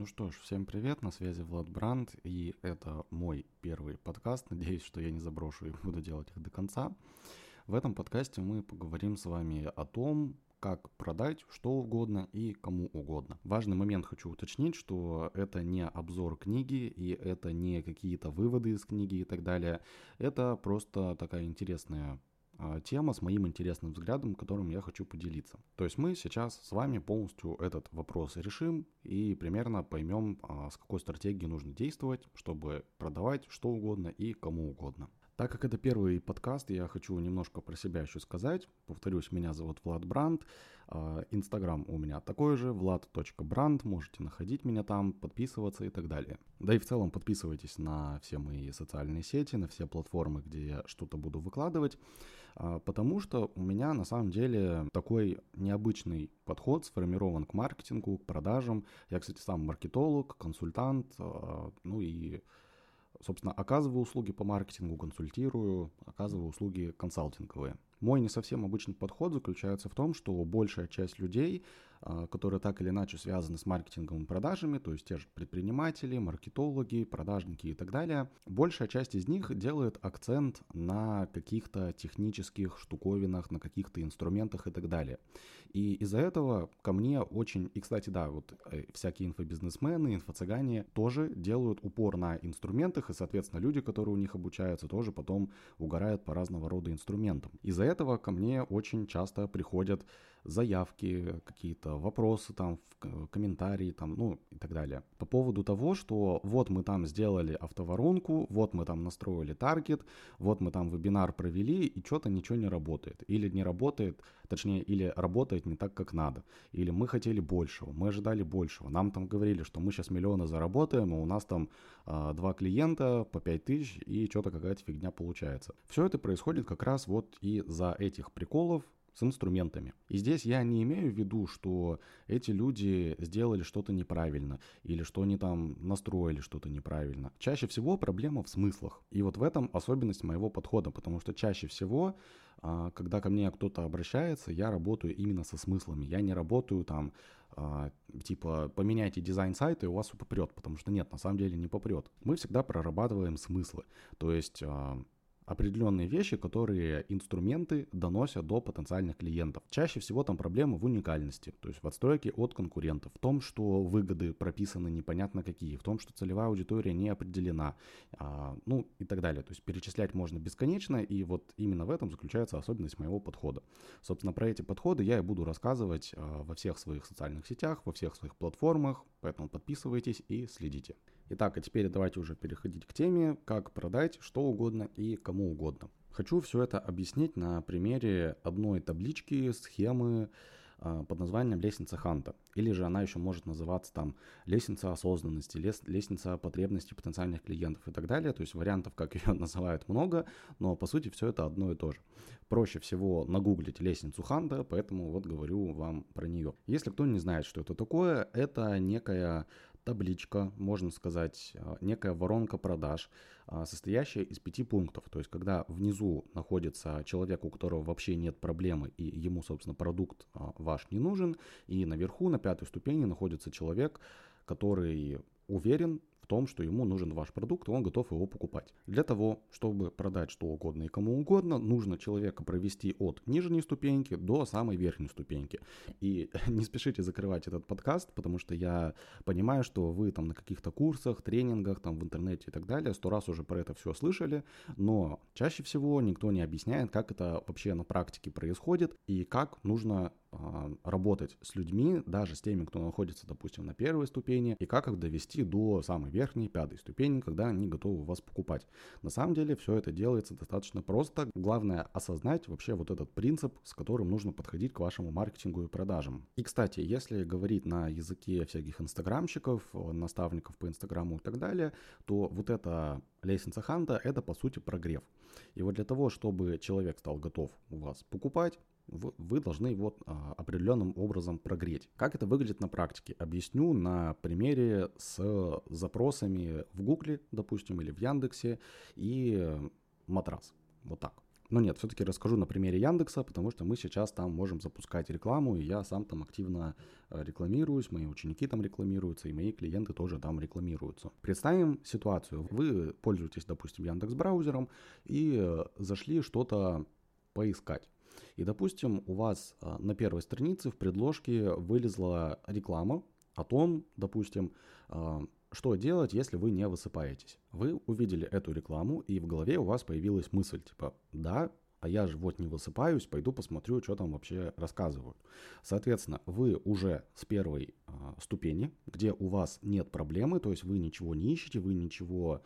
Ну что ж, всем привет, на связи Влад Бранд, и это мой первый подкаст. Надеюсь, что я не заброшу и буду делать их до конца. В этом подкасте мы поговорим с вами о том, как продать что угодно и кому угодно. Важный момент хочу уточнить, что это не обзор книги и это не какие-то выводы из книги и так далее. Это просто такая интересная тема с моим интересным взглядом, которым я хочу поделиться. То есть мы сейчас с вами полностью этот вопрос решим и примерно поймем, а, с какой стратегией нужно действовать, чтобы продавать что угодно и кому угодно. Так как это первый подкаст, я хочу немножко про себя еще сказать. Повторюсь, меня зовут Влад Бранд. А, Инстаграм у меня такой же, vlad.brand. Можете находить меня там, подписываться и так далее. Да и в целом подписывайтесь на все мои социальные сети, на все платформы, где я что-то буду выкладывать. А, потому что у меня на самом деле такой необычный подход сформирован к маркетингу, к продажам. Я, кстати, сам маркетолог, консультант, а, ну и собственно, оказываю услуги по маркетингу, консультирую, оказываю услуги консалтинговые. Мой не совсем обычный подход заключается в том, что большая часть людей, а, которые так или иначе связаны с маркетингом и продажами, то есть те же предприниматели, маркетологи, продажники и так далее, большая часть из них делает акцент на каких-то технических штуковинах, на каких-то инструментах и так далее. И из-за этого ко мне очень, и кстати, да, вот э, всякие инфобизнесмены, инфо-цыгане тоже делают упор на инструментах, и, соответственно, люди, которые у них обучаются, тоже потом угорают по разного рода инструментам. Из-за этого ко мне очень часто приходят заявки, какие-то вопросы там, в комментарии там, ну и так далее. По поводу того, что вот мы там сделали автоворонку, вот мы там настроили таргет, вот мы там вебинар провели, и что-то ничего не работает. Или не работает, точнее, или работает не так, как надо. Или мы хотели большего, мы ожидали большего. Нам там говорили, что мы сейчас миллионы заработаем, а у нас там э, два клиента по 5 тысяч, и что-то какая-то фигня получается. Все это происходит как раз вот и за этих приколов с инструментами. И здесь я не имею в виду, что эти люди сделали что-то неправильно или что они там настроили что-то неправильно. Чаще всего проблема в смыслах. И вот в этом особенность моего подхода, потому что чаще всего, а, когда ко мне кто-то обращается, я работаю именно со смыслами. Я не работаю там, а, типа, поменяйте дизайн сайта и у вас попрет, потому что нет, на самом деле не попрет. Мы всегда прорабатываем смыслы. То есть а, определенные вещи, которые инструменты доносят до потенциальных клиентов. Чаще всего там проблема в уникальности, то есть в отстройке от конкурентов, в том, что выгоды прописаны непонятно какие, в том, что целевая аудитория не определена, а, ну и так далее. То есть перечислять можно бесконечно, и вот именно в этом заключается особенность моего подхода. Собственно, про эти подходы я и буду рассказывать а, во всех своих социальных сетях, во всех своих платформах, поэтому подписывайтесь и следите. Итак, а теперь давайте уже переходить к теме, как продать что угодно и кому угодно. Хочу все это объяснить на примере одной таблички, схемы э, под названием лестница Ханта. Или же она еще может называться там лестница осознанности, лес, лестница потребностей потенциальных клиентов и так далее. То есть вариантов, как ее называют, много, но по сути все это одно и то же. Проще всего нагуглить лестницу Ханта, поэтому вот говорю вам про нее. Если кто не знает, что это такое, это некая табличка, можно сказать, а, некая воронка продаж, а, состоящая из пяти пунктов. То есть, когда внизу находится человек, у которого вообще нет проблемы, и ему, собственно, продукт а, ваш не нужен, и наверху, на пятой ступени, находится человек, который уверен том, что ему нужен ваш продукт, и он готов его покупать. Для того, чтобы продать что угодно и кому угодно, нужно человека провести от нижней ступеньки до самой верхней ступеньки. И не спешите закрывать этот подкаст, потому что я понимаю, что вы там на каких-то курсах, тренингах, там в интернете и так далее, сто раз уже про это все слышали, но чаще всего никто не объясняет, как это вообще на практике происходит и как нужно работать с людьми, даже с теми, кто находится, допустим, на первой ступени, и как их довести до самой верхней, пятой ступени, когда они готовы вас покупать. На самом деле все это делается достаточно просто. Главное осознать вообще вот этот принцип, с которым нужно подходить к вашему маркетингу и продажам. И, кстати, если говорить на языке всяких инстаграмщиков, наставников по инстаграму и так далее, то вот эта лестница Ханта – это, по сути, прогрев. И вот для того, чтобы человек стал готов у вас покупать, вы должны его а, определенным образом прогреть. Как это выглядит на практике? Объясню на примере с запросами в Гугле, допустим, или в Яндексе и матрас. Вот так. Но нет, все-таки расскажу на примере Яндекса, потому что мы сейчас там можем запускать рекламу, и я сам там активно э, рекламируюсь, мои ученики там рекламируются, и мои клиенты тоже там рекламируются. Представим ситуацию. Вы пользуетесь, допустим, Яндекс браузером и э, зашли что-то поискать. И, допустим, у вас э, на первой странице в предложке вылезла реклама о том, допустим, что делать, если вы не высыпаетесь. Вы увидели эту рекламу, и в голове у вас появилась мысль, типа, да, а я же вот не высыпаюсь, пойду посмотрю, что там вообще рассказывают. Соответственно, вы уже с первой э, ступени, где у вас нет проблемы, то есть вы ничего не ищете, вы ничего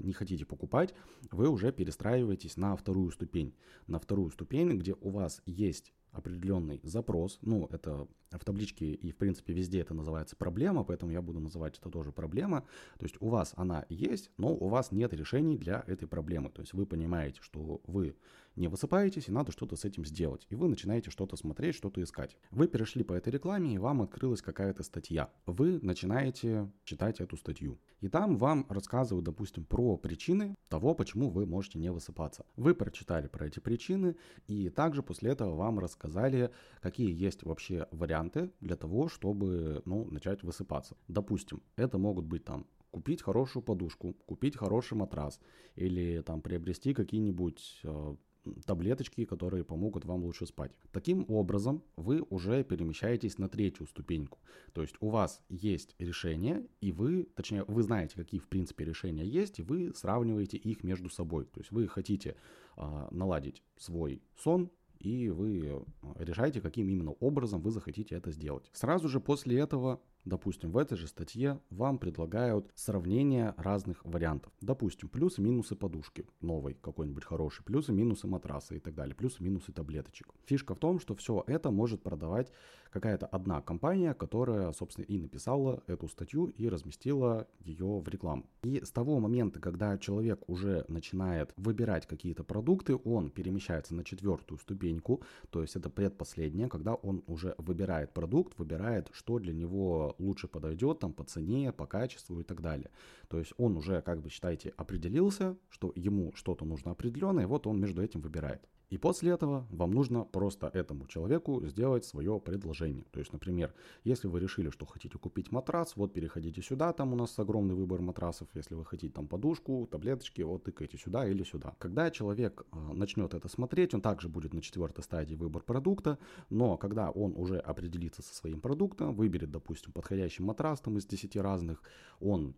не хотите покупать, вы уже перестраиваетесь на вторую ступень. На вторую ступень, где у вас есть определенный запрос, ну, это в табличке и, в принципе, везде это называется проблема, поэтому я буду называть это тоже проблема. То есть у вас она есть, но у вас нет решений для этой проблемы. То есть вы понимаете, что вы не высыпаетесь, и надо что-то с этим сделать. И вы начинаете что-то смотреть, что-то искать. Вы перешли по этой рекламе, и вам открылась какая-то статья. Вы начинаете читать эту статью. И там вам рассказывают, допустим, про причины того, почему вы можете не высыпаться. Вы прочитали про эти причины, и также после этого вам рассказали, какие есть вообще варианты для того, чтобы ну, начать высыпаться. Допустим, это могут быть там купить хорошую подушку, купить хороший матрас или там приобрести какие-нибудь э, таблеточки, которые помогут вам лучше спать. Таким образом, вы уже перемещаетесь на третью ступеньку. То есть у вас есть решение, и вы, точнее, вы знаете, какие в принципе решения есть, и вы сравниваете их между собой. То есть вы хотите э, наладить свой сон, и вы решаете, каким именно образом вы захотите это сделать. Сразу же после этого Допустим, в этой же статье вам предлагают сравнение разных вариантов. Допустим, плюсы-минусы подушки новой какой-нибудь хороший, плюсы-минусы матраса и так далее, плюсы-минусы таблеточек. Фишка в том, что все это может продавать какая-то одна компания, которая, собственно, и написала эту статью и разместила ее в рекламу. И с того момента, когда человек уже начинает выбирать какие-то продукты, он перемещается на четвертую ступеньку, то есть это предпоследняя, когда он уже выбирает продукт, выбирает, что для него лучше подойдет там по цене, по качеству и так далее. То есть он уже, как бы считайте, определился, что ему что-то нужно определенное, и вот он между этим выбирает. И после этого вам нужно просто этому человеку сделать свое предложение. То есть, например, если вы решили, что хотите купить матрас, вот переходите сюда, там у нас огромный выбор матрасов. Если вы хотите там подушку, таблеточки, вот тыкайте сюда или сюда. Когда человек э, начнет это смотреть, он также будет на четвертой стадии выбор продукта, но когда он уже определится со своим продуктом, выберет, допустим, подходящий матрас там из 10 разных, он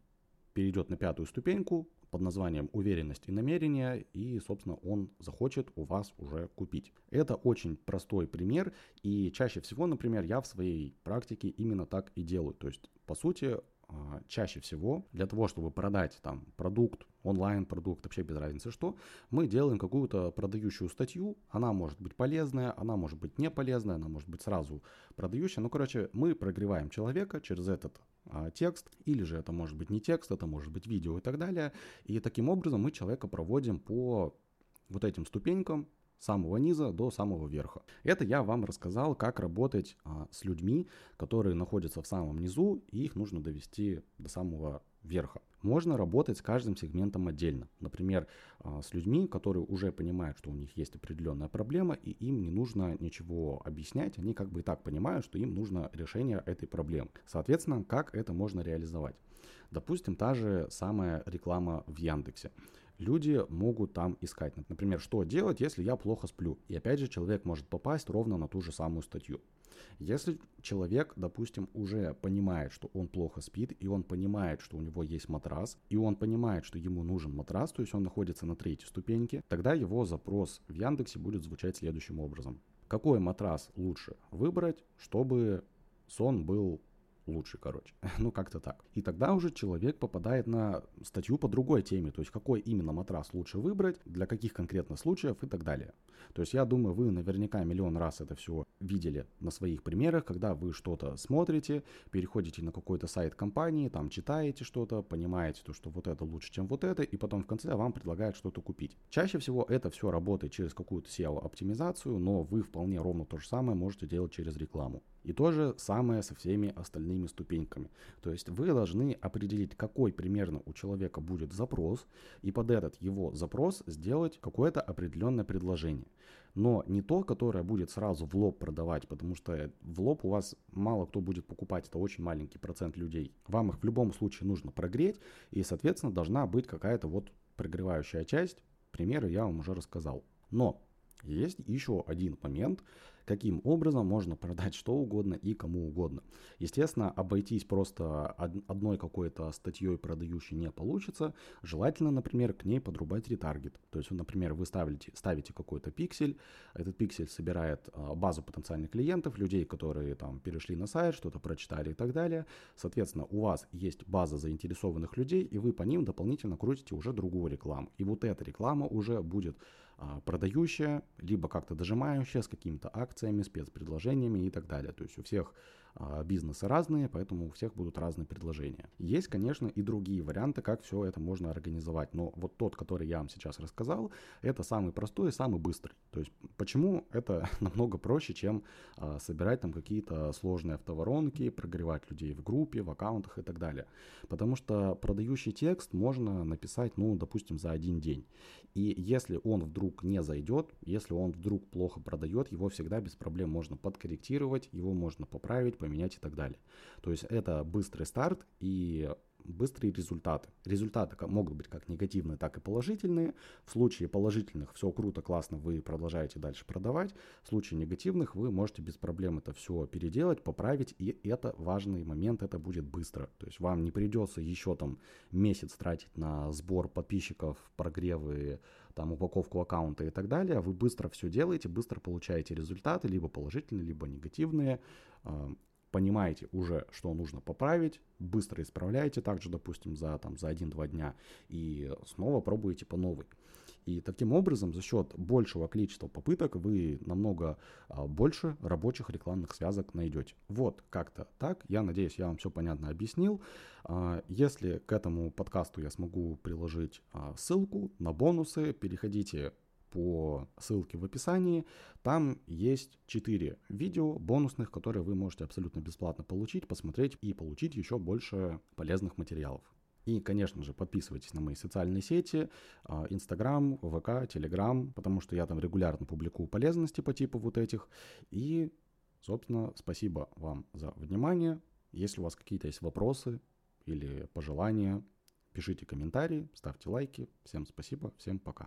перейдет на пятую ступеньку, под названием «Уверенность и намерение», и, собственно, он захочет у вас уже купить. Это очень простой пример, и чаще всего, например, я в своей практике именно так и делаю. То есть, по сути, чаще всего для того, чтобы продать там продукт, онлайн-продукт, вообще без разницы что, мы делаем какую-то продающую статью, она может быть полезная, она может быть не полезная, она может быть сразу продающая, ну, короче, мы прогреваем человека через этот а, текст, или же это может быть не текст, это может быть видео и так далее, и таким образом мы человека проводим по вот этим ступенькам, самого низа до самого верха. Это я вам рассказал, как работать а, с людьми, которые находятся в самом низу, и их нужно довести до самого верха. Можно работать с каждым сегментом отдельно. Например, а, с людьми, которые уже понимают, что у них есть определенная проблема, и им не нужно ничего объяснять, они как бы и так понимают, что им нужно решение этой проблемы. Соответственно, как это можно реализовать? Допустим, та же самая реклама в Яндексе люди могут там искать. Например, что делать, если я плохо сплю. И опять же, человек может попасть ровно на ту же самую статью. Если человек, допустим, уже понимает, что он плохо спит, и он понимает, что у него есть матрас, и он понимает, что ему нужен матрас, то есть он находится на третьей ступеньке, тогда его запрос в Яндексе будет звучать следующим образом. Какой матрас лучше выбрать, чтобы сон был лучше, короче. ну, как-то так. И тогда уже человек попадает на статью по другой теме, то есть какой именно матрас лучше выбрать, для каких конкретно случаев и так далее. То есть я думаю, вы наверняка миллион раз это все видели на своих примерах, когда вы что-то смотрите, переходите на какой-то сайт компании, там читаете что-то, понимаете то, что вот это лучше, чем вот это, и потом в конце вам предлагают что-то купить. Чаще всего это все работает через какую-то SEO-оптимизацию, но вы вполне ровно то же самое можете делать через рекламу. И то же самое со всеми остальными ступеньками. То есть вы должны определить, какой примерно у человека будет запрос, и под этот его запрос сделать какое-то определенное предложение. Но не то, которое будет сразу в лоб продавать, потому что в лоб у вас мало кто будет покупать, это очень маленький процент людей. Вам их в любом случае нужно прогреть, и, соответственно, должна быть какая-то вот прогревающая часть. Примеры я вам уже рассказал. Но есть еще один момент, каким образом можно продать что угодно и кому угодно. Естественно, обойтись просто одной какой-то статьей продающей не получится. Желательно, например, к ней подрубать ретаргет. То есть, например, вы ставите, ставите какой-то пиксель, этот пиксель собирает а, базу потенциальных клиентов, людей, которые там перешли на сайт, что-то прочитали и так далее. Соответственно, у вас есть база заинтересованных людей, и вы по ним дополнительно крутите уже другую рекламу. И вот эта реклама уже будет продающая, либо как-то дожимающая с какими-то акциями, спецпредложениями и так далее. То есть у всех а, бизнесы разные, поэтому у всех будут разные предложения. Есть, конечно, и другие варианты, как все это можно организовать, но вот тот, который я вам сейчас рассказал, это самый простой и самый быстрый. То есть почему это намного проще, чем а, собирать там какие-то сложные автоворонки, прогревать людей в группе, в аккаунтах и так далее. Потому что продающий текст можно написать, ну, допустим, за один день. И если он вдруг не зайдет, если он вдруг плохо продает, его всегда без проблем можно подкорректировать, его можно поправить, поменять и так далее. То есть это быстрый старт и быстрые результаты. Результаты могут быть как негативные, так и положительные. В случае положительных все круто, классно, вы продолжаете дальше продавать. В случае негативных вы можете без проблем это все переделать, поправить. И это важный момент, это будет быстро. То есть вам не придется еще там месяц тратить на сбор подписчиков, прогревы, там упаковку аккаунта и так далее. Вы быстро все делаете, быстро получаете результаты, либо положительные, либо негативные понимаете уже, что нужно поправить, быстро исправляете также, допустим, за, там, за 1-2 дня и снова пробуете по новой. И таким образом, за счет большего количества попыток вы намного а, больше рабочих рекламных связок найдете. Вот как-то так. Я надеюсь, я вам все понятно объяснил. А, если к этому подкасту я смогу приложить а, ссылку на бонусы, переходите по ссылке в описании. Там есть 4 видео бонусных, которые вы можете абсолютно бесплатно получить, посмотреть и получить еще больше полезных материалов. И, конечно же, подписывайтесь на мои социальные сети, а, Инстаграм, ВК, Телеграм, потому что я там регулярно публикую полезности по типу вот этих. И, собственно, спасибо вам за внимание. Если у вас какие-то есть вопросы или пожелания, пишите комментарии, ставьте лайки. Всем спасибо, всем пока.